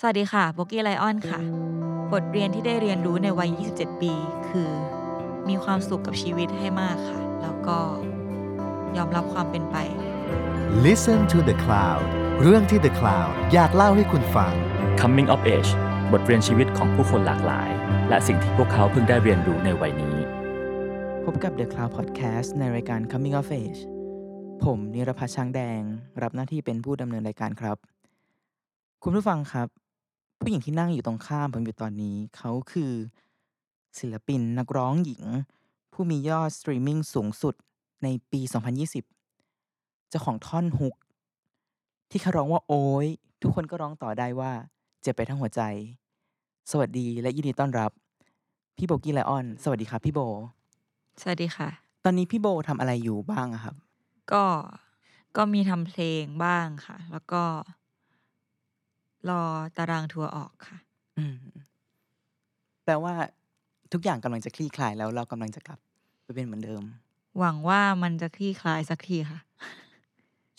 สวัสดีค่ะโบกี้ไลออนค่ะ บทเรียนที่ได้เรียนรู้ในวัย 27 ปี คือ มีความสุขกับชีวิตให้มากค่ะ แล้วก็ยอมรับความเป็นไป Listen to the Cloud เรื่องที่ The Cloud อยากเล่าให้คุณฟัง Coming of Age บทเรียนชีวิตของผู้คนหลากหลาย และสิ่งที่พวกเขาเพิ่งได้เรียนรู้ในวัยนี้ พบกับ The Cloud Podcast ในรายการ Coming of Age ผมนิรพัชช้างแดง รับหน้าที่เป็นผู้ดำเนินรายการครับ คุณผู้ฟังครับ ผู้หญิงที่นั่งอยู่ตรงข้ามผมอยู่ตอนนี้ เขาคือ ศิลปินนักร้องหญิง ผู้มียอดสตรีมมิ่งสูงสุดในปี 2020 เจ้าของท่อนฮุก ที่เขาร้องว่าโอ้ยทุกคนก็ร้องต่อได้ว่า เจ็บไปทั้งหัวใจ สวัสดีและยินดีต้อนรับ พี่โบกี้ไลออน สวัสดีครับพี่โบ สวัสดีค่ะ ตอนนี้พี่โบทำอะไรอยู่บ้างอะครับ ก็ก็มีทำเพลงบ้างค่ะ แล้วก็ รอตารางทัวร์ออกค่ะ อืมแปลว่าทุกอย่างกำลังจะคลี่คลายแล้วเรากำลังจะกลับไปเป็นเหมือนเดิม หวังว่ามันจะคลี่คลายสักทีค่ะ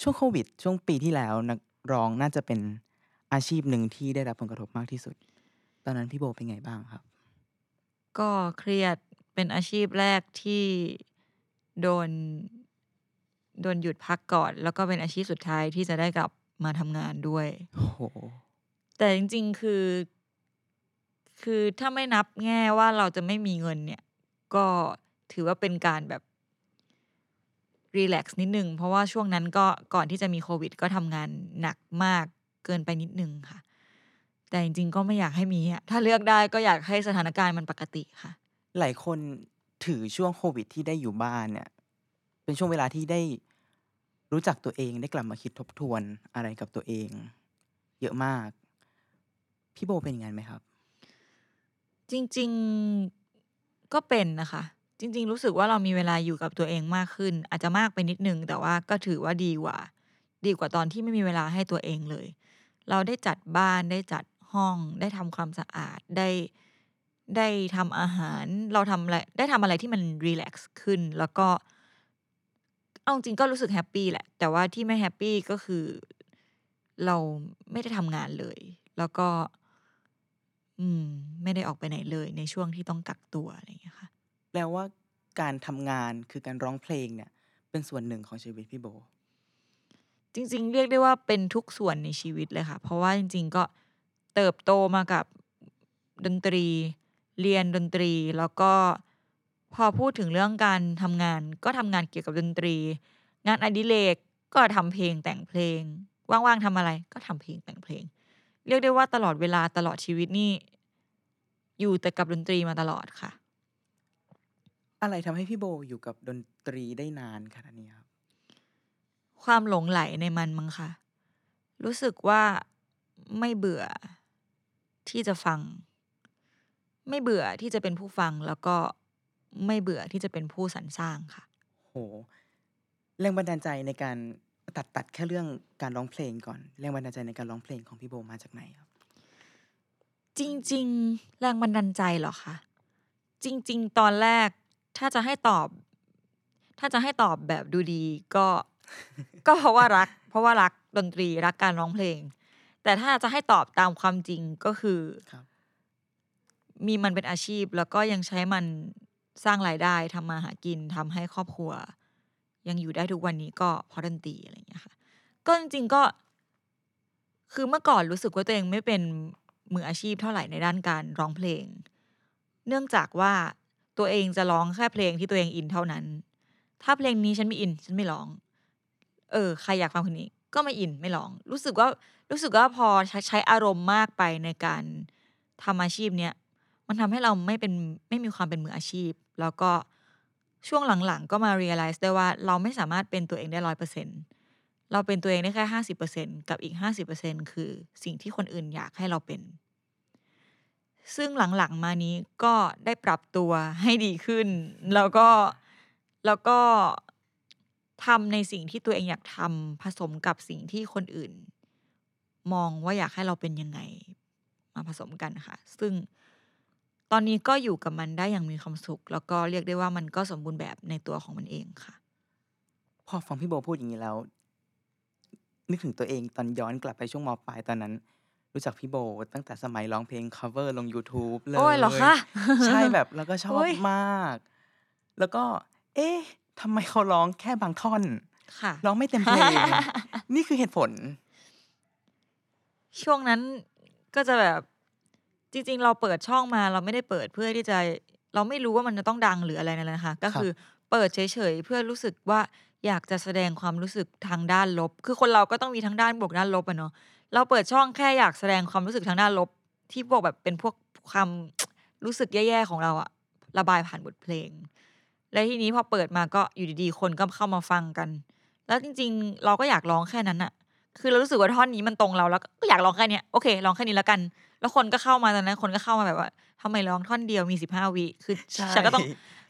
ช่วงโควิด ช่วงปีที่แล้วนักร้องน่าจะเป็นอาชีพหนึ่งที่ได้รับผลกระทบมากที่สุด ตอนนั้นพี่โบเป็นไงบ้างครับ ก็เครียดเป็นอาชีพแรกที่โดน โดนหยุดพักก่อน แล้วก็เป็นอาชีพสุดท้ายที่จะได้กลับมาทำงานด้วย โอ้โห แต่จริง ๆ คือ คือถ้าไม่นับแง่ว่าเราจะไม่มีเงินเนี่ย ก็ถือว่าเป็นการแบบรีแลกซ์นิดนึง เพราะว่าช่วงนั้นก็ก่อนที่จะมีโควิด ก็ทำงานหนักมากเกินไปนิดนึงค่ะ แต่จริง ๆ ก็ไม่อยากให้มีอะถ้าเลือกได้ก็อยากให้สถานการณ์มันปกติค่ะ หลายคนถือช่วงโควิดที่ได้อยู่บ้านเนี่ย เป็นช่วงเวลาที่ได้รู้จักตัวเองได้กลับมาคิดทบทวนอะไรกับตัวเอง เยอะมาก พี่โบเป็นอย่างนั้นไหมครับ จริง ๆก็เป็นนะคะ จริง ๆ รู้สึกว่าเรามีเวลาอยู่กับตัวเองมากขึ้น อาจจะมากไปนิดนึง แต่ว่าก็ถือว่าดีกว่า ดีกว่าตอนที่ไม่มีเวลาให้ตัวเองเลย เราได้จัดบ้านได้จัดห้อง ได้ทำความสะอาดได้ได้ทำอาหาร เราทำอะไรได้ทำอะไรที่มันรีแลกซ์ขึ้น แล้วก็เอาจริงก็รู้สึกแฮปปี้แหละ แต่ว่าที่ไม่แฮปปี้ก็คือ เราไม่ได้ทำงานเลย แล้วก็ อืม ไม่ได้ออกไปไหนเลยในช่วงที่ต้องกักตัวอะไรอย่างเงี้ยค่ะ แปลว่าการทำงานคือการร้องเพลงเนี่ย เป็นส่วนหนึ่งของชีวิตพี่โบ จริง ๆ เรียกได้ว่าเป็นทุกส่วนในชีวิตเลยค่ะ เพราะว่าจริง ๆ ก็เติบโตมากับดนตรี เรียนดนตรี แล้วก็พอพูดถึงเรื่องการทำงาน ก็ทำงานเกี่ยวกับดนตรี งานอดิเรกก็ทำเพลงแต่งเพลง ว่างๆทำอะไรก็ทำเพลงแต่งเพลง เรียกได้ว่าตลอดเวลาตลอดชีวิตนี่ อยู่แต่กับดนตรีมาตลอดค่ะ อะไรทำให้พี่โบอยู่กับดนตรีได้นานขนาดนี้ครับ ความหลงไหลในมันมั้งค่ะ รู้สึกว่าไม่เบื่อที่จะฟัง ไม่เบื่อที่จะเป็นผู้ฟังแล้วก็ไม่เบื่อที่จะเป็นผู้สรรสร้างค่ะ โห แรงบันดาลใจในการ ตัดตัดแค่เรื่องการร้องเพลงก่อนแรงบันดาลใจในการร้องเพลงของพี่โบมาจากไหนครับ จริง ๆ แรงบันดาลใจเหรอคะจริง ๆ ตอนแรกถ้าจะให้ตอบ ถ้าจะให้ตอบแบบดูดีก็ ก็เพราะว่ารัก เพราะว่ารักดนตรีรักการร้องเพลง แต่ถ้าจะให้ตอบตามความจริงก็คือครับมีมันเป็นอาชีพแล้วก็ยังใช้มันสร้างรายได้ทำมาหากินทำให้ครอบครัว ยังอยู่ได้ทุกวันนี้ก็เพราะดนตรีอะไรอย่างเงี้ยค่ะ ก็จริงๆก็ คือเมื่อก่อนรู้สึกว่าตัวเองไม่เป็นมืออาชีพเท่าไหร่ในด้านการร้องเพลง เนื่องจากว่าตัวเองจะร้องแค่เพลงที่ตัวเองอินเท่านั้น ถ้าเพลงนี้ฉันไม่อิน ฉันไม่ร้อง เออ ใครอยากฟังคนนี้ ก็ไม่อินไม่ร้อง รู้สึกว่ารู้สึกว่าพอใช้ใช้อารมณ์มากไปในการทำอาชีพเนี้ยมันทำให้เราไม่เป็นไม่มีความเป็นมืออาชีพ แล้วก็ ช่วงหลังๆ ก็มา realize ได้ว่าเราไม่สามารถเป็นตัวเองได้ร้อยเปอร์เซ็นเราเป็นตัวเองได้แค่ห้าสิบเปอร์เซ็นกับอีกห้าสิบเปอร์เซ็นคือสิ่งที่คนอื่นอยากให้เราเป็น ซึ่งหลังๆมานี้ก็ได้ปรับตัวให้ดีขึ้น แล้วก็แล้วก็ทำในสิ่งที่ตัวเองอยากทำผสมกับสิ่งที่คนอื่น มองว่าอยากให้เราเป็นยังไง มาผสมกันค่ะ ซึ่ง ตอนนี้ก็อยู่กับมันได้อย่างมีความสุข แล้วก็เรียกได้ว่ามันก็สมบูรณ์แบบในตัวของมันเองค่ะ พอฟังพี่โบพูดอย่างนี้แล้ว นึกถึงตัวเองตอนย้อนกลับไปช่วงมปลายตอนนั้น รู้จักพี่โบตั้งแต่สมัยร้องเพลง cover ลง YouTube เลยโอ้ยเหรอคะใช่แบบแล้วก็ชอโอ้บยมาก แล้วก็ เอ๊ะทำไมเขาร้องแค่บางท่อนค่ะร้องไม่เต็มเพลงนี่คือเหตุผล ช่วงนั้นก็จะแบบ จริง ๆ เราเปิดช่องมาเราไม่ได้เปิดเพื่อที่จะเราไม่รู้ว่ามันจะต้องดังหรืออะไรนั่นแหละนะคะก็คือเปิดเฉยๆเพื่อรู้สึกว่าอยากจะแสดงความรู้สึกทางด้านลบ คือคนเราก็ต้องมีทั้งด้านบวกด้านลบอะเนาะเราเปิดช่องแค่อยากแสดงความรู้สึกทางด้านลบ ที่พวกแบบเป็นพวกความรู้สึกแย่ๆของเราอะระบายผ่านบทเพลง และทีนี้พอเปิดมาก็อยู่ดีๆ คนก็เข้ามาฟังกัน แล้วจริง ๆ เราก็อยากร้องแค่นั้นอะคือเรารู้สึกว่าท่อนนี้มันตรงเราแล้วก็อยากร้องแค่เนี้ยโอเคร้องแค่นี้แล้วกัน แล้วคนก็เข้ามาตอนนั้นคนก็เข้ามาแบบว่าทำไมร้องท่อนเดียวมีสิบห้าวิคือใช่ฉันก็ต้อง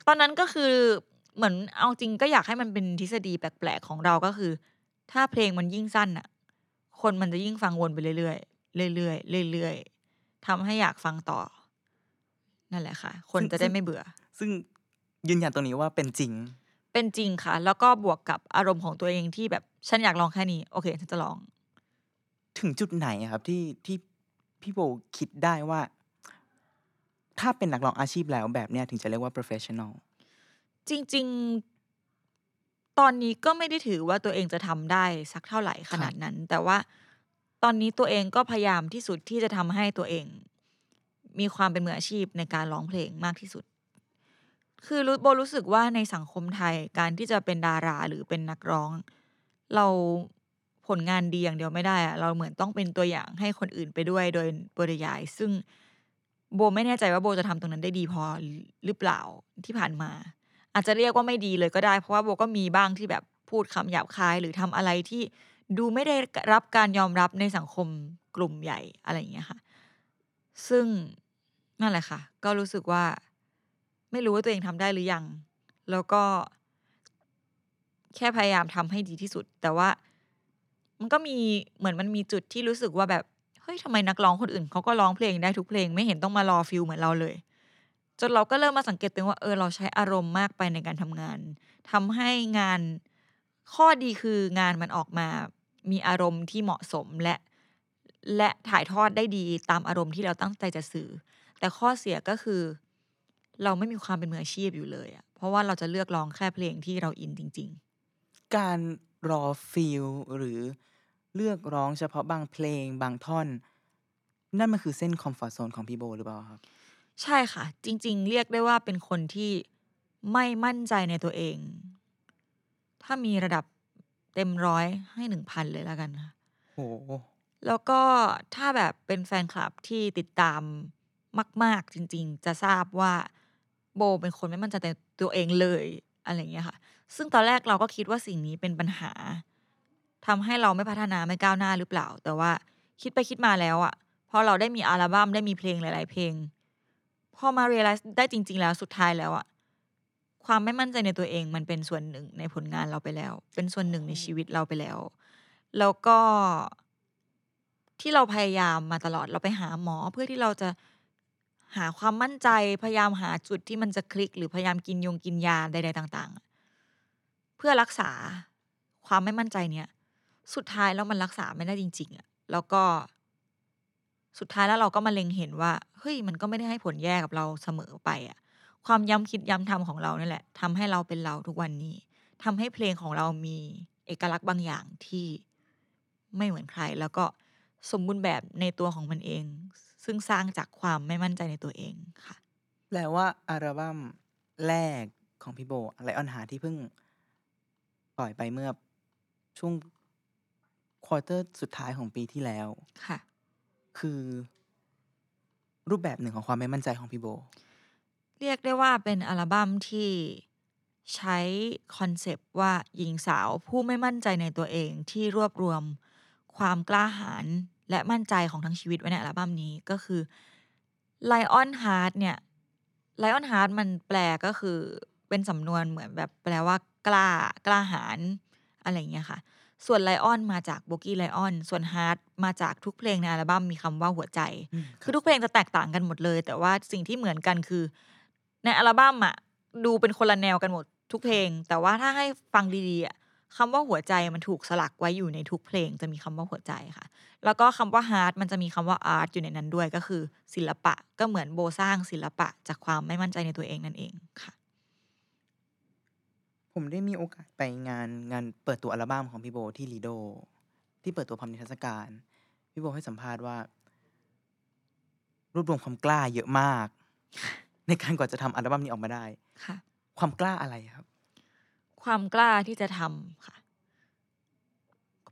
ตอนนั้นก็คือเหมือนเอาจริงก็อยากให้มันเป็นทฤษฎีแปลกๆของเราก็คือ ถ้าเพลงมันยิ่งสั้นอะคนมันจะยิ่งฟังวนไปเรื่อยๆเรื่อยๆเรื่อยๆทำให้อยากฟังต่อ นั่นแหละค่ะ คนจะได้ไม่เบื่อ ซึ่งยืนยันตรงนี้ว่าเป็นจริง เป็นจริงค่ะ แล้วก็บวกกับอารมณ์ของตัวเองที่แบบฉันอยากลองแค่นี้ โอเคฉันจะลอง ถึงจุดไหนอะครับที่ที่ พี่โบคิดได้ว่า ถ้าเป็นนักร้องอาชีพแล้วแบบเนี้ยถึงจะเรียกว่า professional จริง ๆ ตอนนี้ก็ไม่ได้ถือว่าตัวเองจะทำได้สักเท่าไหร่ขนาดนั้น แต่ว่าตอนนี้ตัวเองก็พยายามที่สุดที่จะทำให้ตัวเอง มีความเป็นมืออาชีพในการร้องเพลงมากที่สุด คือรู้โบรู้สึกว่าในสังคมไทยการที่จะเป็นดาราหรือเป็นนักร้อง เรา ผลงานดีอย่างเดียวไม่ได้อะเราเหมือนต้องเป็นตัวอย่างให้คนอื่นไปด้วยโดยปริยาย ซึ่งโบไม่แน่ใจว่าโบจะทำตรงนั้นได้ดีพอหรือเปล่าที่ผ่านมา อาจจะเรียกว่าไม่ดีเลยก็ได้ เพราะว่าโบก็มีบ้างที่แบบพูดคำหยาบคายหรือทำอะไรที่ดูไม่ได้รับการยอมรับในสังคมกลุ่มใหญ่อะไรอย่างเงี้ยค่ะ ซึ่งนั่นแหละค่ะ ก็รู้สึกว่า ไม่รู้ว่าตัวเองทำได้หรือยัง แล้วก็ แค่พยายามทำให้ดีที่สุด แต่ว่า มันก็มีเหมือนมันมีจุดที่รู้สึกว่าแบบเฮ้ยทำไมนักร้องคนอื่นเขาก็ร้องเพลงได้ทุกเพลงไม่เห็นต้องมารอฟิลเหมือนเราเลย จนเราก็เริ่มมาสังเกตตัวเองว่าเออเราใช้อารมณ์มากไปในการทำงานทำให้งานข้อดีคืองานมันออกมามีอารมณ์ที่เหมาะสมและและถ่ายทอดได้ดีตามอารมณ์ที่เราตั้งใจจะสื่อ แต่ข้อเสียก็คือ เราไม่มีความเป็นมืออาชีพอยู่เลยอะเพราะว่าเราจะเลือกร้องแค่เพลงที่เราอินจริงการ รอ feel หรือเลือกร้องเฉพาะบางเพลงบางท่อน นั่นมันคือเส้นคอมฟอร์ z โซนของพี่โบหรือเปล่าครับๆใช่ค่ะ จริง ๆ เรียกได้ว่าเป็นคนที่ไม่มั่นใจในตัวเอง ถ้ามีระดับเต็มร้อยให้หนึ่งพันเลยแล้วกันค่ะโอ้โหแล้วก็ถ้าแบบเป็นแฟนคลับที่ติดตามมาก ๆ จริง ๆ จะทราบว่าโบเป็นคนไม่มั่นใจในตัวเองเลยอะไรอย่างเงี้ยค่ะ ซึ่งตอนแรกเราก็คิดว่าสิ่งนี้เป็นปัญหาทำให้เราไม่พัฒนาไม่ก้าวหน้าหรือเปล่า แต่ว่าคิดไปคิดมาแล้วอะพอเราได้มีอัลบั้มได้มีเพลงหลาย ๆ เพลง พอมาเรียลไลซ์ได้จริง ๆ แล้วสุดท้ายแล้วอะความไม่มั่นใจในตัวเองมันเป็นส่วนหนึ่งในผลงานเราไปแล้ว เป็นส่วนหนึ่งในชีวิตเราไปแล้ว แล้วก็ที่เราพยายามมาตลอดเราไปหาหมอเพื่อที่เราจะหาความมั่นใจพยายามหาจุดที่มันจะคลิก หรือพยายามกินยงกินยาใดๆต่าง ๆ เพื่อรักษาความไม่มั่นใจเนี้ยสุดท้ายแล้วมันรักษาไม่ได้จริง ๆอะแล้วก็ สุดท้ายแล้วเราก็มาเล็งเห็นว่าเฮ้ยมันก็ไม่ได้ให้ผลแย่กับเราเสมอไปอะความย้ำคิดย้ำทำของเราเนี่ยแหละทำให้เราเป็นเราทุกวันนี้ทำให้เพลงของเรามีเอกลักษณ์บางอย่างที่ไม่เหมือนใคร แล้วก็สมบูรณ์แบบในตัวของมันเอง ซึ่งสร้างจากความไม่มั่นใจในตัวเองค่ะ แปลว่าอัลบั้มแรกของพี่โบ Lionheart ที่เพิ่ง ปล่อยไปเมื่อช่วง quarter สุดท้ายของปีที่แล้ว ค่ะ คือรูปแบบหนึ่งของความไม่มั่นใจของพี่โบ เรียกได้ว่าเป็นอัลบั้มที่ใช้คอนเซปต์ว่าหญิงสาวผู้ไม่มั่นใจในตัวเองที่รวบรวมความกล้าหาญและมั่นใจของทั้งชีวิตไว้ในอัลบั้มนี้ก็คือ Lion Heart เนี่ย Lion Heart มันแปลก็คือเป็นสำนวนเหมือนแบบแปลว่า กล้ากล้าหาญอะไรอย่างเงี้ยค่ะ ส่วน Lion มาจาก b o g i e Lion ส่วน Heart มาจากทุกเพลงในอัลบั้มมีคำว่าหัวใจอืมคือทุกเพลงจะแตกต่างกันหมดเลย แต่ว่าสิ่งที่เหมือนกันคือ ในอัลบั้มอะดูเป็นคนละแนวกันหมดทุกเพลง แต่ว่าถ้าให้ฟังดีๆอะคำว่าหัวใจมันถูกสลักไว้อยู่ในทุกเพลงจะมีคำว่าหัวใจค่ะ แล้วก็คำว่า heart มันจะมีคำว่า art อยู่ในนั้นด้วยก็คือศิลปะก็เหมือนโบสร้างศิลปะจากความไม่มั่นใจในตัวเองนั่นเองค่ะ ผมได้มีโอกาสไปงานงานเปิดตัวอัลบั้มของพี่โบที่ลีโด ที่เปิดตัวพร้อมนิทรรศการ พี่โบให้สัมภาษณ์ว่า รวบรวมความกล้าเยอะมาก ในการกว่าจะทำอัลบั้มนี้ออกมาได้ค่ะ ความกล้าอะไรครับ ความกล้าที่จะทำค่ะ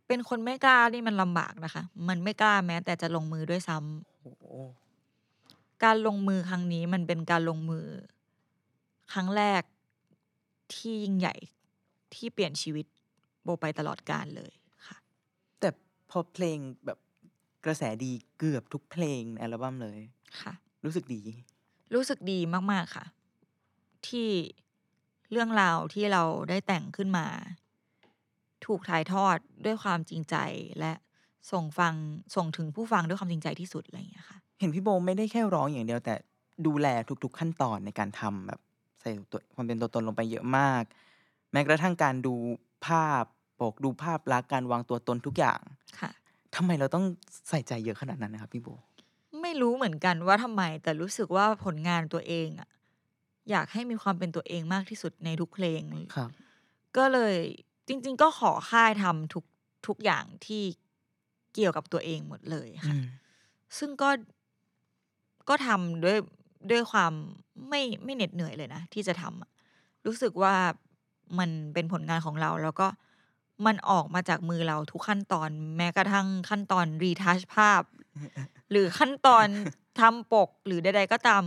เป็นคนไม่กล้านี่มันลำบากนะคะ มันไม่กล้าแม้ แต่จะลงมือด้วยซ้ำโอ้โหการลงมือครั้งนี้มันเป็นการลงมือ ครั้งแรก ที่ยิ่งใหญ่ที่เปลี่ยนชีวิตโบไปตลอดกาลเลยค่ะ แต่พอเพลงแบบกระแสดีเกือบทุกเพลงในอัลบั้มเลยค่ะ รู้สึกดี รู้สึกดีมาก ๆ ค่ะ ที่เรื่องราวที่เราได้แต่งขึ้นมา ถูกถ่ายทอดด้วยความจริงใจและส่งฟังส่งถึงผู้ฟังด้วยความจริงใจที่สุดอะไรอย่างเงี้ยค่ะ เห็นพี่โบไม่ได้แค่ร้องอย่างเดียวแต่ดูแลทุก ๆ ขั้นตอนในการทำแบบใส่ตัวความเป็นตัวตนลงไปเยอะมาก แม้กระทั่งการดูภาพปกดูภาพลักษณ์การวางตัวตนทุกอย่างค่ะทำไมเราต้องใส่ใจเยอะขนาดนั้นนะครับพี่โบ ไม่รู้เหมือนกันว่าทำไม แต่รู้สึกว่าผลงานตัวเองอะอยากให้มีความเป็นตัวเองมากที่สุดในทุกเพลงครับ ก็เลยจริง ๆ ก็ขอค่ายทำทุกทุกอย่างที่เกี่ยวกับตัวเองหมดเลยอืค่ะมซึ่งก็ก็ทำด้วยด้วยความ ไม่ไม่เหน็ดเหนื่อยเลยนะที่จะทำอะรู้สึกว่ามันเป็นผลงานของเราแล้วก็มันออกมาจากมือเราทุกขั้นตอนแม้กระทั่งขั้นตอนรีทัชภาพ หรือขั้นตอนทำปกหรือใด ๆ ก็ตาม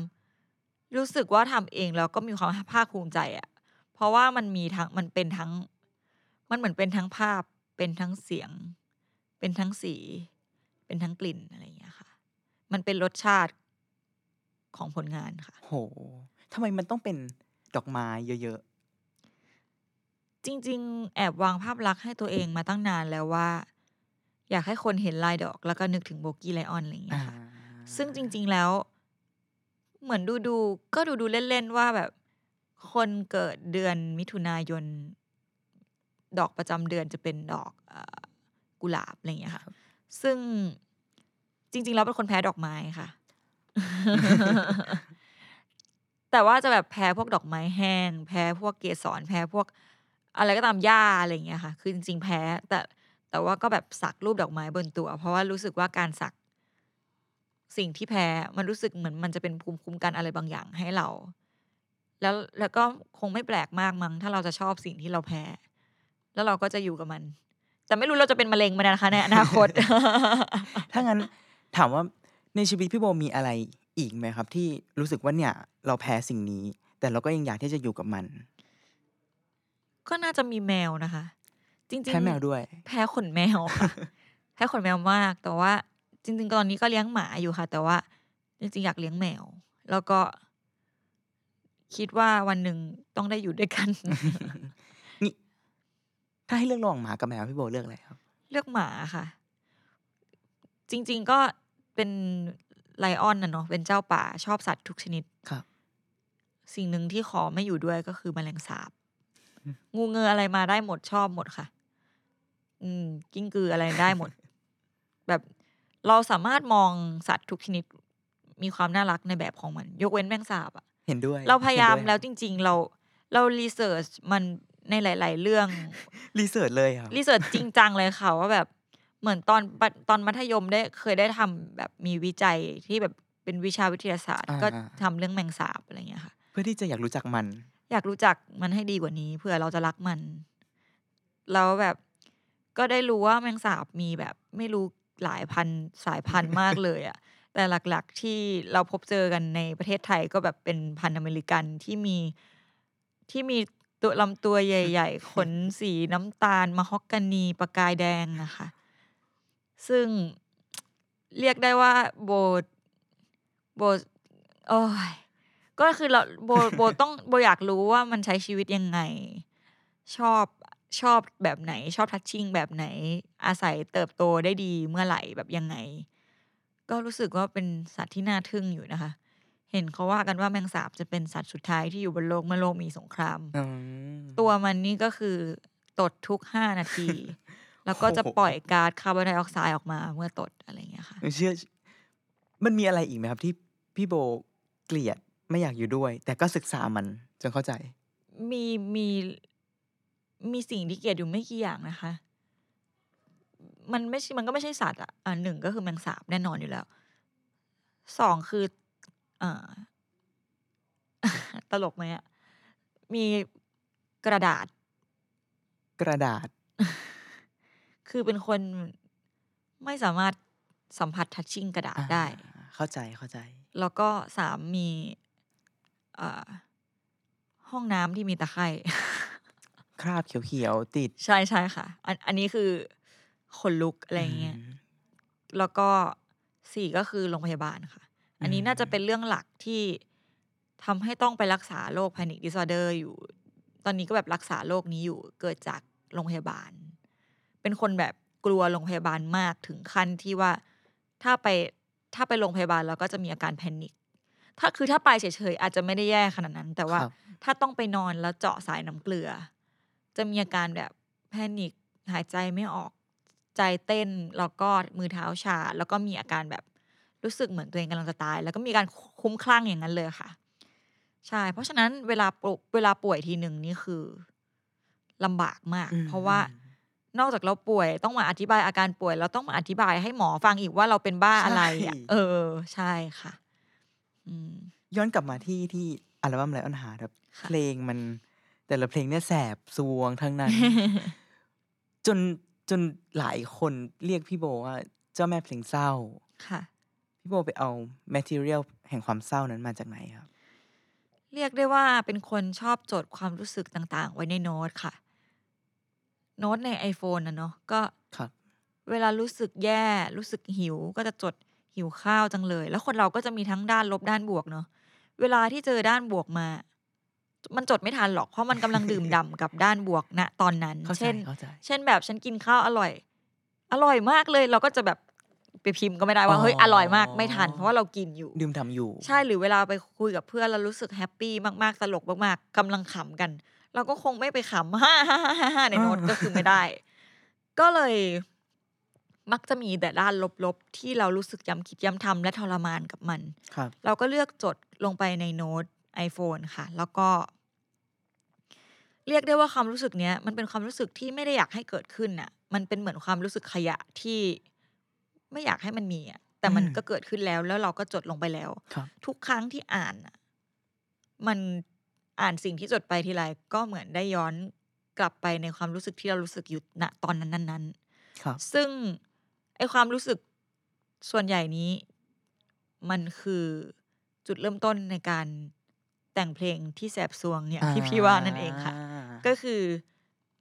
รู้สึกว่าทำเองแล้วก็มีความภาคภูมิใจอะเพราะว่ามันมีทั้งมันเป็นทั้ง มันเหมือนเป็นทั้งภาพ เป็นทั้งเสียง เป็นทั้งสี เป็นทั้งกลิ่นอะไรอย่างเงี้ยค่ะ มันเป็นรสชาติ ของผลงานค่ะ โหทำไมมันต้องเป็นดอกไม้เยอะจริง ๆ แอบวางภาพลักษณ์ให้ตัวเองมาตั้งนานแล้วว่า อยากให้คนเห็นลายดอกแล้วก็นึกถึงโบกี้ไลออนอะไรอย่างๆเงี้อ่ายค่ะ ซึ่งจริง ๆ แล้ว เหมือนดูดูๆก็ดูดูๆเล่น ๆ ว่าแบบ คนเกิดเดือนมิถุนายน ดอกประจำเดือนจะเป็นดอกเออกุหลาบอะไรอย่างเงี้ยค่ะ ซึ่งจริง ๆ แล้วเป็นคนแพ้ดอกไม้ค่ะ แต่ว่าจะแบบแพ้พวกดอกไม้แห้ง แพ้พวกเกสรแพ้พวก อะไรก็ตามหญ้าอะไรอย่างเงี้ยค่ะ คือจริงๆแพ้ แต่แต่ว่าก็แบบสักรูปดอกไม้บนตัว เพราะว่ารู้สึกว่าการสักสิ่งที่แพ้ มันรู้สึกเหมือนมันจะเป็นภูมิคุ้มกันอะไรบางอย่างให้เรา แล้วแล้วก็คงไม่แปลกมากมั้งถ้าเราจะชอบสิ่งที่เราแพ้ แล้วเราก็จะอยู่กับมัน แต่ไม่รู้เราจะเป็นมะเร็งไหมนะคะในอนาคต ถ้างั้นถามว่า ในชีวิตพี่โบมีอะไรอีกไหมครับ ที่รู้สึกว่าเนี่ย เราแพ้สิ่งนี้ แต่เราก็ยังอยากที่จะอยู่กับมัน ก็น่าจะมีแมวนะคะ จริงๆแพ้แมวด้วย แพ้ขนแมวค่ะ แพ้ขนแมวมาก แต่ว่า จริง ๆ ตอนนี้ก็เลี้ยงหมาอยู่ค่ะ แต่ว่า จริงๆอยากเลี้ยงแมว แล้วก็ คิดว่าวันหนึ่งต้องได้อยู่ด้วยกันนี่ถ้าให้เลือกระหว่างหมากับแมวพี่โบเลือกอะไรครับ เลือกหมาค่ะ จริง ๆ ก็ เป็นไลออนนะเนาะเป็นเจ้าป่าชอบสัตว์ทุกชนิดครับ สิ่งหนึ่งที่ขอไม่อยู่ด้วยก็คือแมลงสาบ งูเงืออะไรมาได้หมดชอบหมดค่ะ อืม กิ้งกืออะไรได้หมด แบบเราสามารถมองสัตว์ทุกชนิด มีความน่ารักในแบบของมัน ยกเว้นแมงสาบอะเห็นด้วย เราพยายามห็นด้แล้วจริง ๆ เราเรารีเสิร์ชมันในหลาย ๆ เรื่องresearch เลยครับ re search จริงจังเลยค่ะว่าแบบ เหมือนตอนปะตอนมัธยมได้เคยได้ทำแบบมีวิจัยที่แบบเป็นวิชาวิทยาศาสตร์อ่าก็ทำเรื่องแมงสาบอะไรอย่างเงี้ยค่ะ เพื่อที่จะอยากรู้จักมัน อยากรู้จักมันให้ดีกว่านี้เผื่อเราจะรักมันแล้วแบบก็ได้รู้ว่าแมงสาบมีแบบไม่รู้หลายพันสายพันธุ์มากเลยอะแต่หลักๆที่เราพบเจอกันในประเทศไทยก็แบบเป็นพันธุ์อเมริกันที่มีที่มีตัวลำตัวใหญ่ ๆ ขนสีน้ำตาลมะฮอกกานีประกายแดงนะคะ ซึ่งเรียกได้ว่าโบโบโอ้ยก็คือเราโบโบต้องโบอยากรู้ว่ามันใช้ชีวิตยังไง ชอบชอบแบบไหน ชอบทัชชิ่งแบบไหน อาศัยเติบโตได้ดีเมื่อไหร่แบบยังไง ก็รู้สึกว่าเป็นสัตว์ที่น่าทึ่งอยู่นะคะ เห็นเขาว่ากันว่าแมงสาบจะเป็นสัตว์สุดท้ายที่อยู่บนโลกเมื่อโลกมีสงครามอืมตัวมันนี่ก็คือตดทุกห้านาที แล้วก็จะโอ้โหปล่อยก๊าซคาร์บอนไดออกไซด์ออกมาเมื่อตดอะไรอย่างเงี้ยค่ะเชื่อมันมีอะไรอีกไหมครับที่พี่โบเกลียดไม่อยากอยู่ด้วย แต่ก็ศึกษามันจนเข้าใจ มีมีมีสิ่งที่เกลียดอยู่ไม่กี่อย่างนะคะ มันไม่ใช่มันก็ไม่ใช่สัตว์อะอ่าหนึ่งก็คือแมงสาบแน่นอนอยู่แล้วสองคืออ่าตลกไหมอะมีกระดาษ กระดาษ คือเป็นคนไม่สามารถสัมผัสทัชชิ่งกระดาษได้อ่าเข้าใจเข้าใจ แล้วก็สามมีอ่าห้องน้ำที่มีตะไคร่คราบเขียวๆติด ใช่ใช่ค่ะ อันอันนี้คือขนลุกอะไรเงี้ยมแล้วก็สี่ก็คือโรงพยาบาลค่ะ อันนี้อืมน่าจะเป็นเรื่องหลักที่ทำให้ต้องไปรักษาโรค panic disorder อยู่ ตอนนี้ก็แบบรักษาโรคนี้อยู่เกิดจากโรงพยาบาล เป็นคนแบบกลัวโรงพยาบาลมากถึงขั้นที่ว่าถ้าไปถ้าไปโรงพยาบาลแล้วก็จะมีอาการแพนิคถ้าคือถ้าไปเฉยๆอาจจะไม่ได้แย่ขนาดนั้น แต่ว่าครับถ้าต้องไปนอนแล้วเจาะสายน้ำเกลือ จะมีอาการแบบแพนิคหายใจไม่ออกใจเต้นแล้วก็มือเท้าชา แล้วก็มีอาการแบบรู้สึกเหมือนตัวเองกำลังจะตาย แล้วก็มีการคุ้มคลั่งอย่างนั้นเลยค่ะ ใช่ เพราะฉะนั้นเวลาป่วยเวลาป่วยทีหนึ่งนี่คือลำบากมากอืมเพราะว่า นอกจากเราป่วยต้องมาอธิบายอาการป่วยแล้วต้องมาอธิบายให้หมอฟังอีกว่าเราเป็นบ้าอะไรอะใช่เออ ใช่ค่ะอืมย้อนกลับมาที่ที่อัลบั้ม Lionheart ครับค่ะเพลงมันแต่ละเพลงเนี่ยแสบทรวงทั้งนั้น จนจนหลายคนเรียกพี่โบว่า เจ้าแม่เพลงเศร้าค่ะ พี่โบไปเอา material แห่งความเศร้านั้นมาจากไหนครับ เรียกได้ว่าเป็นคนชอบจดความรู้สึกต่าง ๆ ไว้ในโน้ตค่ะ โน้ตใน iPhone นะเนาะก็ครับเวลารู้สึกแย่รู้สึกหิว ก็จะจดหิวข้าวจังเลย แล้วคนเราก็จะมีทั้งด้านลบด้านบวกเนาะเวลาที่เจอด้านบวกมา มันจดไม่ทันหรอกเพราะมันกำลังดื่มด่ำกับด้านบวกณตอนนั้นเข้าใจเช่นเข้าใจเช่นแบบฉันกินข้าวอร่อย อร่อยมากเลย เราก็จะแบบไปพิมพ์ก็ไม่ได้ว่าอ๋อเฮ้ยอร่อยมากไม่ทัน เพราะว่าเรากินอยู่ ดื่มด่ำอยู่ ใช่หรือเวลาไปคุยกับเพื่อนแล้วรู้สึก happy มากๆตลกมากๆกำลังขำกัน เราก็คงไม่ไปขำฮ่าฮ่าฮ่าฮ่าในโน้ตอ่าก็คือไม่ได้ ก็เลยมักจะมีแต่ด้านลบๆ ที่เรารู้สึกย้ำคิดย้ำทำและทรมานกับมันครับเราก็เลือกจดลงไปในโน้ต iPhone ค่ะ แล้วก็ เรียกได้ว่าความรู้สึกเนี้ย มันเป็นความรู้สึกที่ไม่ได้อยากให้เกิดขึ้นน่ะ มันเป็นเหมือนความรู้สึกขยะที่ไม่อยากให้มันมีอะ แต่มันอืมก็เกิดขึ้นแล้ว แล้วเราก็จดลงไปแล้วครับทุกครั้งที่อ่านน่ะมัน อ่านสิ่งที่จดไปทีไรก็เหมือนได้ย้อนกลับไปในความรู้สึกที่เรารู้สึกอยู่ณตอนนั้นนั้นๆครับ ซึ่งไอความรู้สึกส่วนใหญ่นี้ มันคือจุดเริ่มต้นในการแต่งเพลงที่แสบซวงเนี่ยที่พี่ว่านั่นเองค่ะ ก็คือ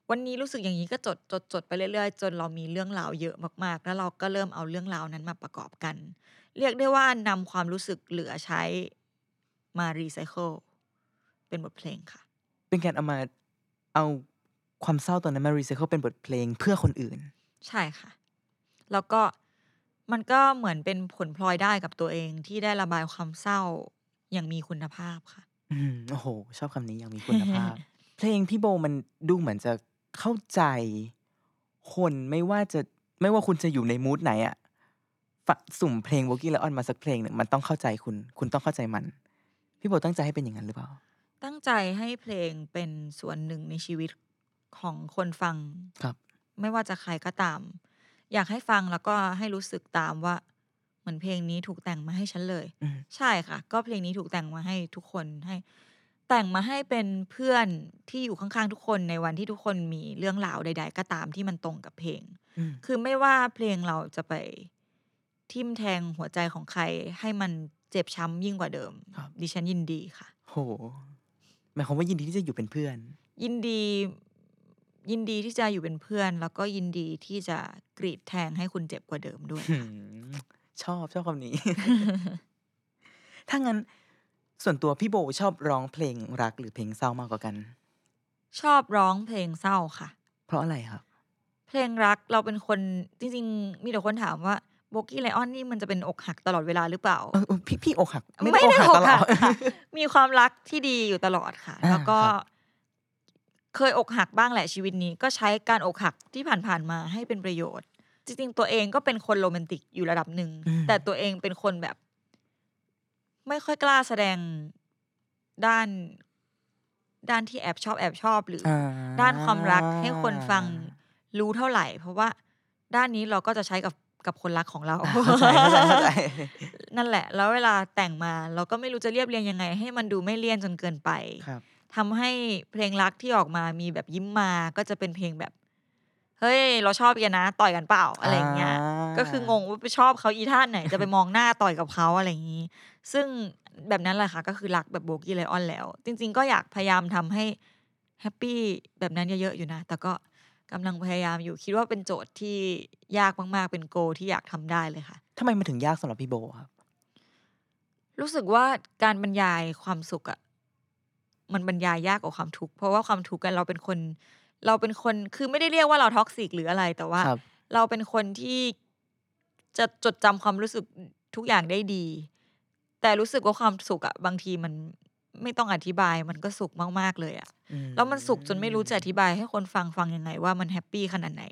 วันนี้รู้สึกอย่างนี้ก็จดจดจดไปเรื่อยๆ จนเรามีเรื่องราวเยอะมากๆ แล้วเราก็เริ่มเอาเรื่องราวนั้นมาประกอบกัน เรียกได้ว่านำความรู้สึกเหลือใช้มารีไซเคิล เป็นบทเพลงค่ะ เป็นการเอามาเอาความเศร้าตอนนั้นมารีไซเคิลเป็นบทเพลงเพื่อคนอื่น ใช่ค่ะ แล้วก็มันก็เหมือนเป็นผลพลอยได้กับตัวเองที่ได้ระบายความเศร้าอย่างมีคุณภาพค่ะ อืมโอ้โห ชอบคำนี้อย่างมีคุณภาพ เพลงพี่โบมันดูเหมือนจะเข้าใจ คนไม่ว่าจะไม่ว่าคุณจะอยู่ในมูดไหนอะฝสุ่มเพลงโบกี้และออนมาสักเพลงหนึ่งมันต้องเข้าใจคุณ คุณต้องเข้าใจมัน พี่โบตั้งใจให้เป็นอย่างนั้นหรือเปล่า ตั้งใจให้เพลงเป็นส่วนหนึ่งในชีวิตของคนฟัง ครับ ไม่ว่าจะใครก็ตาม อยากให้ฟังแล้วก็ให้รู้สึกตามว่า เหมือนเพลงนี้ถูกแต่งมาให้ฉันเลย อืมใช่ค่ะ ก็เพลงนี้ถูกแต่งมาให้ทุกคนให้ แต่งมาให้เป็นเพื่อนที่อยู่ข้างๆทุกคนในวันที่ทุกคนมีเรื่องราวใด ๆ ก็ตามที่มันตรงกับเพลง อืมคือไม่ว่าเพลงเราจะไปทิมแทงหัวใจของใครให้มันเจ็บช้ำยิ่งกว่าเดิมครับดิฉันยินดีค่ะ โห หมายความว่ายินดีที่จะอยู่เป็นเพื่อน ยินดี ยินดีที่จะอยู่เป็นเพื่อน แล้วก็ยินดีที่จะกรีดแทงให้คุณเจ็บกว่าเดิมด้วยหืมชอบชอบคำนี้ ถ้างั้นส่วนตัวพี่โบชอบร้องเพลงรักหรือเพลงเศร้ามากกว่ากัน ชอบร้องเพลงเศร้าค่ะ เพราะอะไรครับ เพลงรักเราเป็นคนจริง ๆ มีแต่คนถามว่า โบกี้ไลออนนี่มันจะเป็นอกหักตลอดเวลาหรือเปล่าเออเออพี่พี่อกหัก ไม่ได้อกอกตลหัอดกค่ะมีความรักที่ดีอยู่ตลอดค่ะอ่าแล้วก็ครับเคยอกหักบ้างแหละชีวิตนี้ ก็ใช้การอกหักที่ผ่านๆมาให้เป็นประโยชน์ จริงๆตัวเองก็เป็นคนโรแมนติกอยู่ระดับหนึ่งอืมแต่ตัวเองเป็นคนแบบ ไม่ค่อยกล้าแสดงด้านด้านที่แอบชอบแอบชอบหรือออ่าด้านความรักให้คนฟังรู้เท่าไหร่ เพราะว่าด้านนี้เราก็จะใช้กับ กับคนรักของเราเข้าใจเข้าใจเข้าใจนั่นแหละ แล้วเวลาแต่งมาเราก็ไม่รู้จะเรียบเรียงยังไง ให้มันดูไม่เลี่ยนจนเกินไปครับทำให้เพลงรักที่ออกมามีแบบยิ้มมาก็จะเป็นเพลงแบบ เฮ้ย เราชอบกันนะ ต่อยกันเปล่าอะไรอย่างเงี้ยอ่าก็คืองงว่าไปชอบเขาอีท่าไหน จะไปมองหน้าต่อยกับเขาอะไรอย่างนี้ ซึ่งแบบนั้นแหละค่ะ ก็คือรักแบบโบกี้ไลออนแล้ว จริง ๆ ก็อยากพยายามทำให้แฮปปี้แบบนั้นเยอะๆอยู่นะ แต่ก็ กำลังพยายามอยู่คิดว่าเป็นโจทย์ที่ยากมาก ๆ เป็นโกที่อยากทำได้เลยค่ะทำไมมันถึงยากสำหรับพี่โบครับ รู้สึกว่าการบรรยายความสุขอะมันบรรยายยากกว่าความทุกข์เพราะว่าความทุกข์กันเราเป็นคน เราเป็นคนคือไม่ได้เรียกว่าเราท็อกซิกหรืออะไรแต่ว่า ครับ เราเป็นคนที่จะจดจำความรู้สึกทุกอย่างได้ดี แต่รู้สึกว่าความสุขอะบางทีมัน ไม่ต้องอธิบายมันก็สุขมากๆเลยอะอืแล้วมันสุขจนไม่รู้จะอธิบายให้คนฟังฟังยังไง ว่ามัน happy ขนาดไหน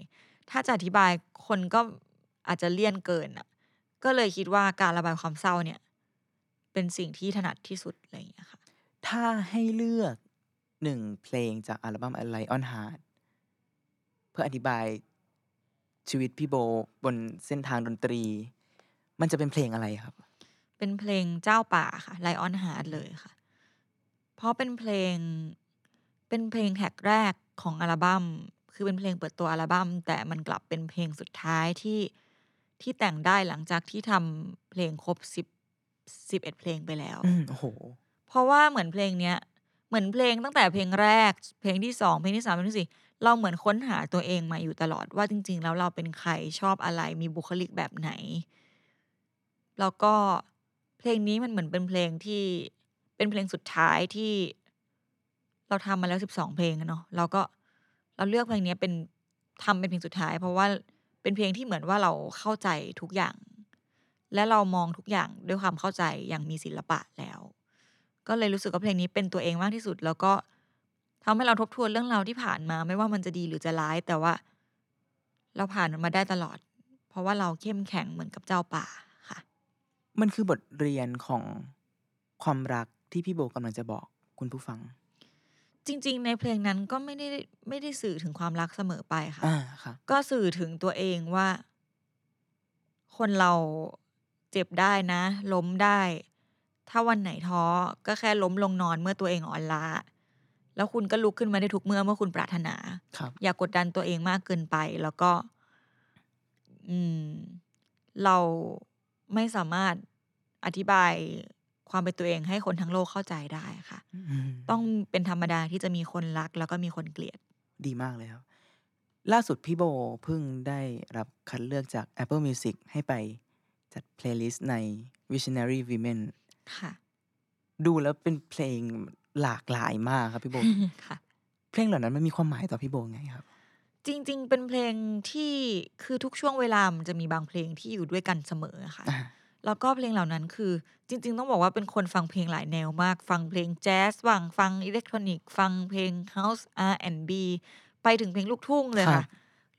ถ้าจะอธิบายคนก็อาจจะเลี่ยนเกินอะก็เลยคิดว่าการระบายความเศร้าเนี่ย เป็นสิ่งที่ถนัดที่สุดอะไรอย่างเงี้ยค่ะ ถ้าให้เลือกหนึ่งเพลงจากอัลบั้ม A Lion Heart เพื่ออธิบายชีวิตพี่โบบนเส้นทางดนตรี มันจะเป็นเพลงอะไรครับ เป็นเพลงเจ้าป่าค่ะ Lionheart เลยค่ะเพ ราะเป็นเพลง เป็นเพลง track แรกของอัลบั้ม คือเป็นเพลงเปิดตัวอัลบั้ม แต่มันกลับเป็นเพลงสุดท้ายที่ที่แต่งได้หลังจากที่ทำเพลงครบสิบสิบเอ็ดเพลงไปแล้วอืมโอ้โห เพราะว่าเหมือนเพลงเนี้ย เหมือนเพลงตั้งแต่เพลงแรก เพลงที่สองเพลงที่สามเพลงที่สี่เราเหมือนค้นหาตัวเองมาอยู่ตลอดว่าจริง ๆ แล้วเราเป็นใครชอบอะไรมีบุคลิกแบบไหน แล้วก็เพลงนี้มันเหมือนเป็นเพลงที่ เป็นเพลงสุดท้ายที่เราทำมาแล้วสิบสองเพลงเนาะเราก็เราเลือกเพลงนี้เป็นทำเป็นเพลงสุดท้าย เพราะว่าเป็นเพลงที่เหมือนว่าเราเข้าใจทุกอย่าง และเรามองทุกอย่างด้วยความเข้าใจอย่างมีศิลปะแล้ว ก็เลยรู้สึกว่าเพลงนี้เป็นตัวเองมากที่สุด แล้วก็ทำให้เราทบทวนเรื่องราวที่ผ่านมา ไม่ว่ามันจะดีหรือจะร้าย แต่ว่า เราผ่านมันมาได้ตลอด เพราะว่าเราเข้มแข็งเหมือนกับเจ้าป่าค่ะ มันคือบทเรียนของความรัก ที่พี่โบกำลังจะบอกคุณผู้ฟัง จริง ๆ ในเพลงนั้นก็ไม่ได้ไม่ได้สื่อถึงความรักเสมอไปค่ะอ่าครับก็สื่อถึงตัวเองว่า คนเราเจ็บได้นะ ล้มได้ ถ้าวันไหนท้อก็แค่ล้มลงนอนเมื่อตัวเองอ่อนล้าแล้วคุณก็ลุกขึ้นมาได้ทุกเมื่อเมื่อคุณปรารถนาครับ อย่ากกดดันตัวเองมากเกินไป แล้วก็ อืม เราไม่สามารถอธิบาย ความเป็นตัวเองให้คนทั้งโลกเข้าใจได้ค่ะอืมต้องเป็นธรรมดาที่จะมีคนรักแล้วก็มีคนเกลียด ดีมากเลยครับ ล่าสุดพี่โบเพิ่งได้รับคัดเลือกจาก Apple Music ให้ไปจัด playlist ใน Visionary Women ค่ะ ดูแล้วเป็นเพลงหลากหลายมากครับพี่โบค่ะ เพลงเหล่านั้นมันมีความหมายต่อพี่โบไงครับ จริง ๆ เป็นเพลงที่คือทุกช่วงเวลามันจะมีบางเพลงที่อยู่ด้วยกันเสมอค่ะอ่า แล้วก็เพลงเหล่านั้นคือ จริง ๆ ต้องบอกว่าเป็นคนฟังเพลงหลายแนวมาก ฟังเพลงแจ๊สบ้างฟังอิเล็กทรอนิกส์ฟังเพลง House R&B ไปถึงเพลงลูกทุ่งเลยครัค่ะบ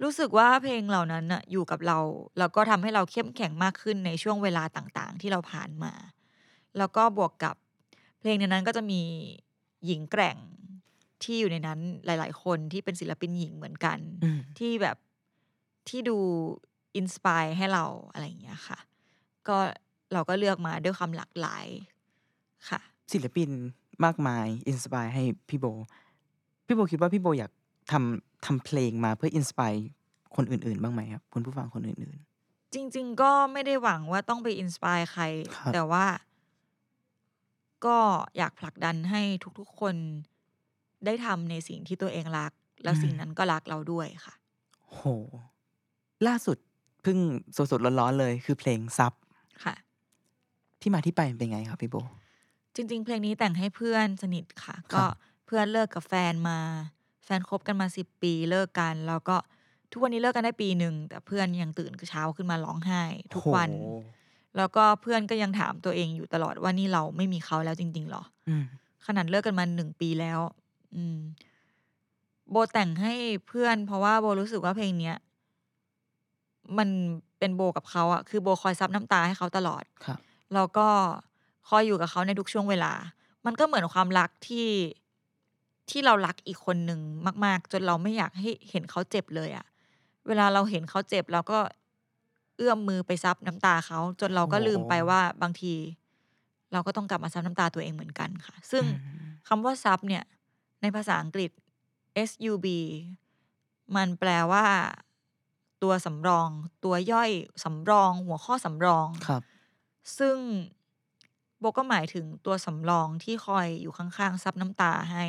รู้สึกว่าเพลงเหล่านั้นน่ะอยู่กับเรา แล้วก็ทำให้เราเข้มแข็งมากขึ้นในช่วงเวลาต่างๆ ที่เราผ่านมา แล้วก็บวกกับเพลงในนั้นก็จะมีหญิงแกร่งที่อยู่ในนั้นหลาย ๆ คนที่เป็นศิลปินหญิงเหมือนกันอืมที่แบบที่ดูอินสปายให้เราอะไรอย่างเงี้ยค่ะ ก็เราก็เลือกมาด้วยความหลากหลายค่ะ ศิลปินมากมาย inspire ให้พี่โบ พี่โบคิดว่าพี่โบอยากทำทำเพลงมาเพื่อ inspire คนอื่น ๆ บ้างไหมครับคุณผู้ฟังคนอื่นจริง ๆ ก็ไม่ได้หวังว่าต้องไป inspire ใคร ครับ แต่ว่า ก็อยากผลักดันให้ทุกๆคนได้ทำในสิ่งที่ตัวเองรัก แล้วสิ่งนั้นก็รักเราด้วยค่ะๆโห ล่าสุดเพิ่งสดๆร้อนๆเลย คือเพลงซับ ค่ะ ที่มาที่ไปเป็นไงครับพี่โบ จริง ๆ เพลงนี้แต่งให้เพื่อนสนิทค่ะครับก็เพื่อนเลิกกับแฟนมา แฟนคบกันมาสิบปีเลิกกัน แล้วก็ทุกวันนี้เลิกกันได้ปีหนึ่งแต่เพื่อนยังตื่นเช้าขึ้นมาร้องไห้ ทุกวันโหแล้วก็เพื่อนก็ยังถามตัวเองอยู่ตลอดว่านี่เราไม่มีเขาแล้วจริง ๆหรออืมขนาดเลิกกันมาหนึ่งปีแล้ว อืม โบแต่งให้เพื่อน เพราะว่าโบรู้สึกว่าเพลงเนี้ยมัน เป็นโบกับเขาอะคือโบคอยซับน้ำตาให้เขาตลอดครับ แล้วก็คอยอยู่กับเขาในทุกช่วงเวลา มันก็เหมือนความรักที่ที่เรารักอีกคนหนึ่งมาก ๆ จนเราไม่อยากให้เห็นเขาเจ็บเลยอะเวลาเราเห็นเขาเจ็บเราก็เอื้อมมือไปซับน้ำตาเขา จนเราก็ลืมไปว่าบางที เราก็ต้องกลับมาซับน้ำตาตัวเองเหมือนกันค่ะ ซึ่งอืมคำว่าซับเนี่ย ในภาษาอังกฤษ sub มันแปลว่า ตัวสำรอง ตัวย่อยสำรอง หัวข้อสำรอง ครับ ซึ่งโบก็หมายถึงตัวสำรองที่คอยอยู่ข้างๆซับน้ำตาให้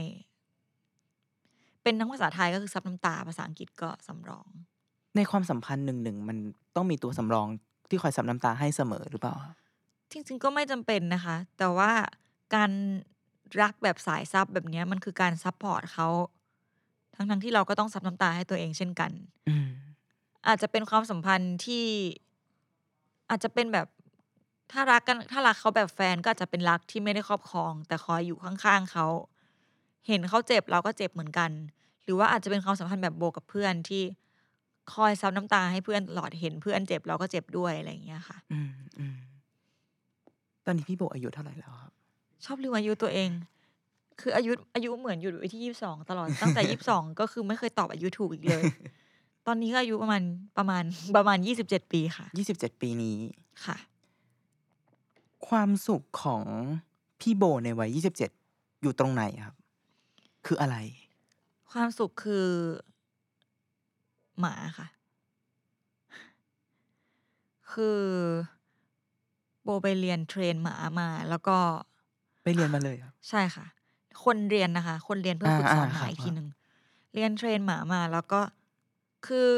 เป็นทั้งภาษาไทยก็คือซับน้ำตา ภาษาอังกฤษก็สำรอง ในความสัมพันธ์หนึ่งหนึ่งมันต้องมีตัวสำรองที่คอยซับน้ำตาให้เสมอหรือเปล่าครับจริงๆก็ไม่จำเป็นนะคะ แต่ว่าการรักแบบสายซับแบบเนี้ยมันคือการซับพอร์ตเขาทั้งๆที่เราก็ต้องซับน้ำตาให้ตัวเองเช่นกัน อืมอาจจะเป็นความสัมพันธ์ที่อาจจะเป็นแบบถ้ารักกันถ้ารักเขาแบบแฟนก็อาจจะเป็นรักที่ไม่ได้ครอบครอง แต่คอยอยู่ข้างๆเขา เห็นเขาเจ็บเราก็เจ็บเหมือนกัน หรือว่าอาจจะเป็นความสัมพันธ์แบบโบกับเพื่อนที่คอยซับน้ำตาให้เพื่อนตลอดเห็นเพื่อนเจ็บเราก็เจ็บด้วยอะไรอย่างเงี้ยค่ะอืมอืมตอนนี้พี่โบอายุเท่าไหร่แล้วครับ ชอบลืมอายุตัวเอง คืออายุอายุเหมือนอยู่ไว้ที่ยี่สิบสองตลอดตั้งแต่ยี่สิบสองก็คือไม่เคยตอบอายุถูกอีกเลย ตอนนี้ก็อายุประมาณประมาณประมาณยี่สิบเจ็ดปีค่ะยี่สิบเจ็ดปีนี้ค่ะ ความสุขของพี่โบในวัยยี่สิบเจ็ดอยู่ตรงไหนครับ คืออะไร ความสุขคือ หมาค่ะ คือโบไปเรียนเทรนหมามา แล้วก็ไปเรียนมาเลยครับ ใช่ค่ะ คนเรียนนะคะ คนเรียนเพื่อฝึกสอนอ่าหอ่ามาอีกครับทีหนึ่งเรียนเทรนหมามา แล้วก็ คือ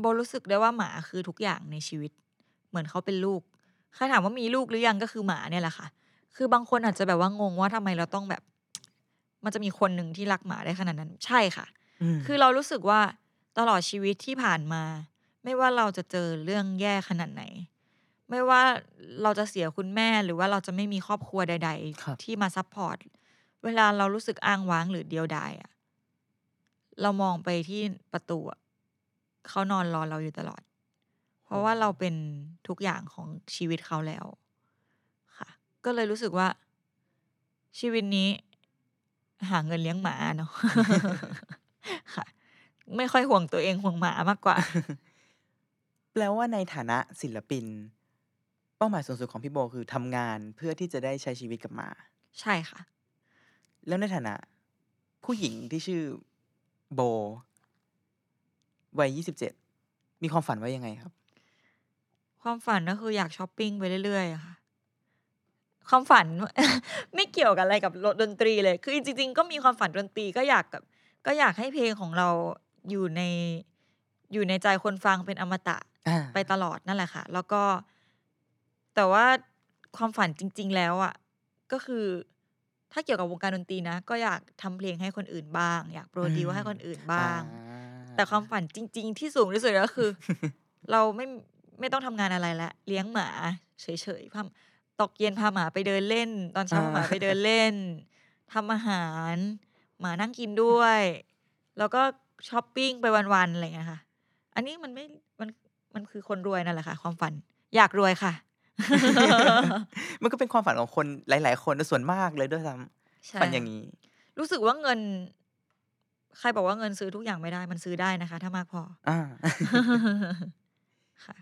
โบรู้สึกได้ว่าหมาคือทุกอย่างในชีวิต เหมือนเขาเป็นลูกใครถามว่ามีลูกหรือยังก็คือหมาเนี่ยแหละค่ะ คือบางคนอาจจะแบบว่างงว่าทำไมเราต้องแบบ มันจะมีคนหนึ่งที่รักหมาได้ขนาดนั้น ใช่ค่ะมคือเรารู้สึกว่าตลอดชีวิตที่ผ่านมา ไม่ว่าเราจะเจอเรื่องแย่ขนาดไหน ไม่ว่าเราจะเสียคุณแม่หรือว่าเราจะไม่มีครอบครัวใดครับๆที่มา support เวลาเรารู้สึกอ้างว้างหรือเดียวดายอะ เรามองไปที่ประตูอะเขานอนรอเราอยู่ตลอด เพราะว่าเราเป็นทุกอย่างของชีวิตเขาแล้ว ค่ะ ก็เลยรู้สึกว่า ชีวิตนี้ หาเงินเลี้ยงหมาเนาะค่ะ ไม่ค่อยห่วงตัวเองห่วงหมามากกว่า แปลว่าในฐานะศิลปิน เป้าหมายสูงสุดของพี่โบคือทำงานเพื่อที่จะได้ใช้ชีวิตกับหมา ใช่ค่ะ แล้วในฐานะ ผู้หญิงที่ชื่อ โบ วัยยี่สิบเจ็ดมีความฝันว่ายังไงครับ ความฝันก็คืออยากช้อปปิ้งไปเรื่อยๆอะค่ะ ความฝัน ไม่เกี่ยวกับอะไรกับดนตรีเลย คือจริง ๆ ก็มีความฝันดนตรีก็อยากกับ ก็อยากให้เพลงของเราอยู่ในอยู่ในใจคนฟังเป็นอมตะอ่าไปตลอดนั่นแหละค่ะ แล้วก็ แต่ว่าความฝันจริง ๆ แล้วอะ ก็คือ ถ้าเกี่ยวกับวงการดนตรีนะ ก็อยากทำเพลงให้คนอื่นบ้าง อยากโปรดิวให้คนอื่นบ้างอ่แต่ความฝันจริง ๆ ที่สูงที่สุดก็คือ เราไม่ไม่ต้องทำงานอะไรแล้วเลี้ยงหมาเฉยๆพาตกเย็นพาหมาไปเดินเล่น ตอนเช้าพาหมาไปเดินเล่นทำอาหาร หมานั่งกินด้วย แล้วก็ช้อปปิ้งไปวันๆอะไรอย่างเงี้ยค่ะ อันนี้มันไม่มันมันคือคนรวยนั่นแหละค่ะ ความฝันอยากรวยค่ะ มันก็เป็นความฝันของคนหลาย ๆ คนส่วนมากเลยด้วยซ้ใช่ำฝันอย่างนี้ รู้สึกว่าเงิน ใครบอกว่าเงินซื้อทุกอย่างไม่ได้มันซื้อได้นะคะ ถ้ามากพอ อ่าค่ะ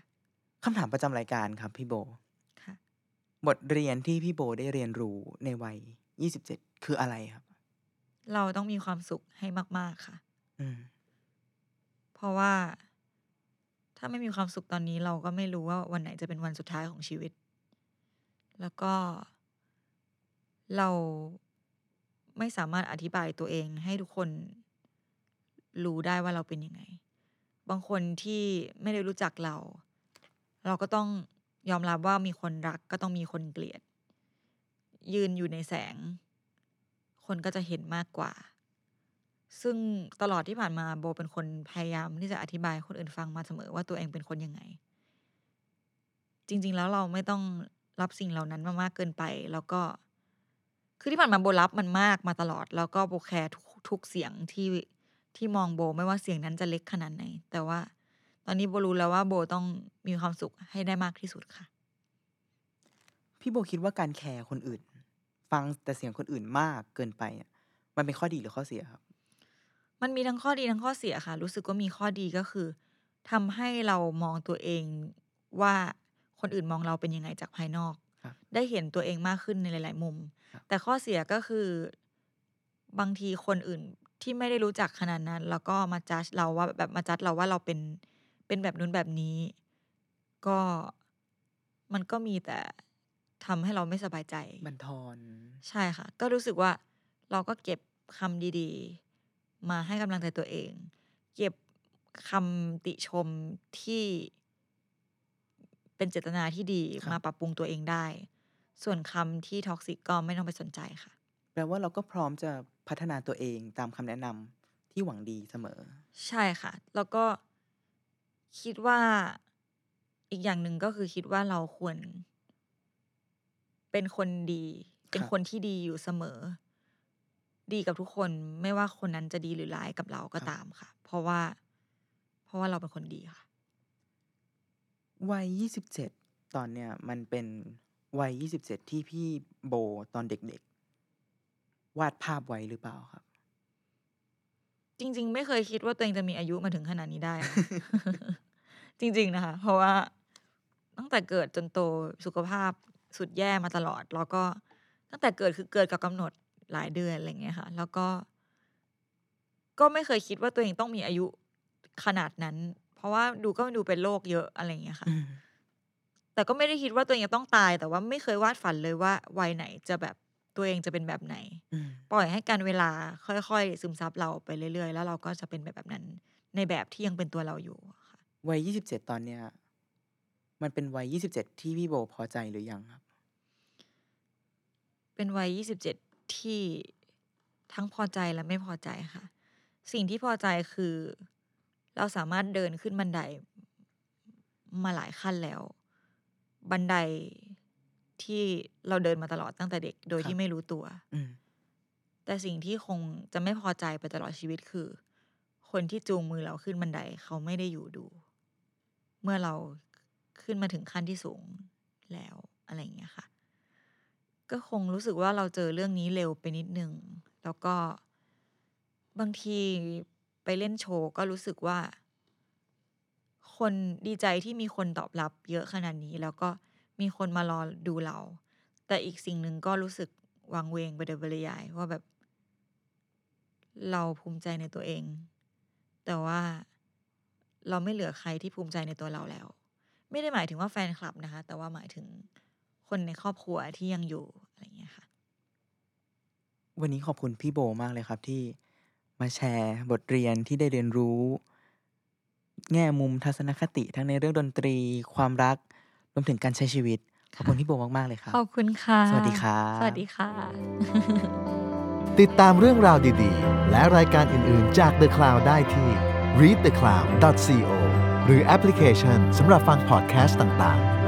คำถามประจำรายการครับพี่โบ ค่ะ บทเรียนที่พี่โบได้เรียนรู้ในวัยยี่สิบเจ็ดคืออะไรครับ เราต้องมีความสุขให้มาก ๆ ค่ะ อืม เพราะว่า ถ้าไม่มีความสุขตอนนี้เราก็ไม่รู้ว่าวันไหนจะเป็นวันสุดท้ายของชีวิต แล้วก็ เราไม่สามารถอธิบายตัวเองให้ทุกคนรู้ได้ว่าเราเป็นยังไง บางคนที่ไม่ได้รู้จักเรา เราก็ต้องยอมรับว่ามีคนรักก็ต้องมีคนเกลียด ยืนอยู่ในแสง คนก็จะเห็นมากกว่า ซึ่งตลอดที่ผ่านมาโบเป็นคนพยายามที่จะอธิบายคนอื่นฟังมาเสมอว่าตัวเองเป็นคนยังไง จริง ๆ แล้วเราไม่ต้องรับสิ่งเหล่านั้นมามากเกินไป แล้วก็ คือที่ผ่านมาโบรับมันมากมาตลอด แล้วก็โบแคร์ทุกเสียงที่ที่มองโบไม่ว่าเสียงนั้นจะเล็กขนาดไหน แต่ว่าตอนนี้โบรู้แล้วว่าโบต้องมีความสุขให้ได้มากที่สุดค่ะ พี่โบคิดว่าการแคร์คนอื่น ฟังแต่เสียงคนอื่นมากเกินไป มันเป็นข้อดีหรือข้อเสียครับ มันมีทั้งข้อดีทั้งข้อเสียค่ะ รู้สึกว่ามีข้อดีก็คือทำให้เรามองตัวเองว่าคนอื่นมองเราเป็นยังไงจากภายนอกครับได้เห็นตัวเองมากขึ้นในหลาย ๆ มุมครับแต่ข้อเสียก็คือบางทีคนอื่นที่ไม่ได้รู้จักขนาดนั้น แล้วก็มาจัดเราว่าแบบมาจัดเราว่าเราเป็นเป็นแบบนู้นแบบนี้ ก็มันก็มีแต่ทำให้เราไม่สบายใจบันทอน ใช่ค่ะ ก็รู้สึกว่าเราก็เก็บคำดีๆ มาให้กำลังใจตัวเอง เก็บคำติชมที่เป็นเจตนาที่ดีครับมาปรับปรุงตัวเองได้ ส่วนคำที่ท็อกซิกก็ไม่ต้องไปสนใจค่ะ แปลว่าเราก็พร้อมจะพัฒนาตัวเองตามคำแนะนำที่หวังดีเสมอ ใช่ค่ะ แล้วก็คิดว่าอีกอย่างหนึ่งก็คือคิดว่าเราควร เป็นคนดี เป็นครับคนที่ดีอยู่เสมอ ดีกับทุกคนไม่ว่าคนนั้นจะดีหรือร้ายกับเราก็ตามค่ะ เพราะว่า เพราะว่าเราเป็นคนดีค่ะ วัย27ตอนเนี้ยมันเป็นวัย27ที่พี่โบตอนเด็กๆ วาดภาพไว้หรือเปล่าครับ จริง ๆ ไม่เคยคิดว่าตัวเองจะมีอายุมาถึงขนาดนี้ได้นะจริง ๆ นะคะ เพราะว่าตั้งแต่เกิดจนโตสุขภาพสุดแย่มาตลอด แล้วก็ตั้งแต่เกิดคือเกิดกับกำหนด หลายเดือนอะไรเงี้ยค่ะ แล้วก็ ก็ไม่เคยคิดว่าตัวเองต้องมีอายุขนาดนั้น เพราะว่าดูก็ดูเป็นโรคเยอะอะไรเงี้ยค่ะอืมแต่ก็ไม่ได้คิดว่าตัวเองจะต้องตาย แต่ว่าไม่เคยวาดฝันเลยว่าวัยไหนจะแบบตัวเองจะเป็นแบบไหนอืมปล่อยให้การเวลาค่อยๆ ซึมซับเราไปเรื่อยๆ แล้วเราก็จะเป็นแบบแบบนั้น ในแบบที่ยังเป็นตัวเราอยู่ค่ะ วัย27ตอนเนี้ยมันเป็นวัย27ที่พี่โบพอใจหรือยังครับ เป็นวัย27 ที่ทั้งพอใจและไม่พอใจค่ะ สิ่งที่พอใจคือ เราสามารถเดินขึ้นบันไดมาหลายขั้นแล้ว บันไดที่เราเดินมาตลอดตั้งแต่เด็ก โดยครับที่ไม่รู้ตัวอืมแต่สิ่งที่คงจะไม่พอใจไปตลอดชีวิตคือ คนที่จูงมือเราขึ้นบันไดเขาไม่ได้อยู่ดู เมื่อเราขึ้นมาถึงขั้นที่สูงแล้วอะไรอย่างเงี้ยค่ะ ก็คงรู้สึกว่าเราเจอเรื่องนี้เร็วไปนิดนึง แล้วก็บางทีไปเล่นโชว์ก็รู้สึกว่า คนดีใจที่มีคนตอบรับเยอะขนาดนี้ แล้วก็มีคนมารอดูเรา แต่อีกสิ่งหนึ่งก็รู้สึกวังเวงไปโดยปริยายว่าแบบ เราภูมิใจในตัวเอง แต่ว่าเราไม่เหลือใครที่ภูมิใจในตัวเราแล้ว ไม่ได้หมายถึงว่าแฟนคลับนะคะ แต่ว่าหมายถึง คนในครอบครัวที่ยังอยู่อะไรอย่างเงี้ยค่ะ วันนี้ขอบคุณพี่โบมากเลยครับที่มาแชร์บทเรียนที่ได้เรียนรู้ แง่มุมทัศนคติทั้งในเรื่องดนตรี ความรักรวมถึงการใช้ชีวิต ขอบคุณพี่โบมาก ๆ เลยครับ ขอบคุณค่ะ สวัสดีครับสวัสดีค่ะ ติดตามเรื่องราวดีๆ และรายการอื่น ๆ จาก The Cloud ได้ที่ readthecloud.co หรือแอปพลิเคชันสำหรับฟังพอดแคสต์ต่าง ๆ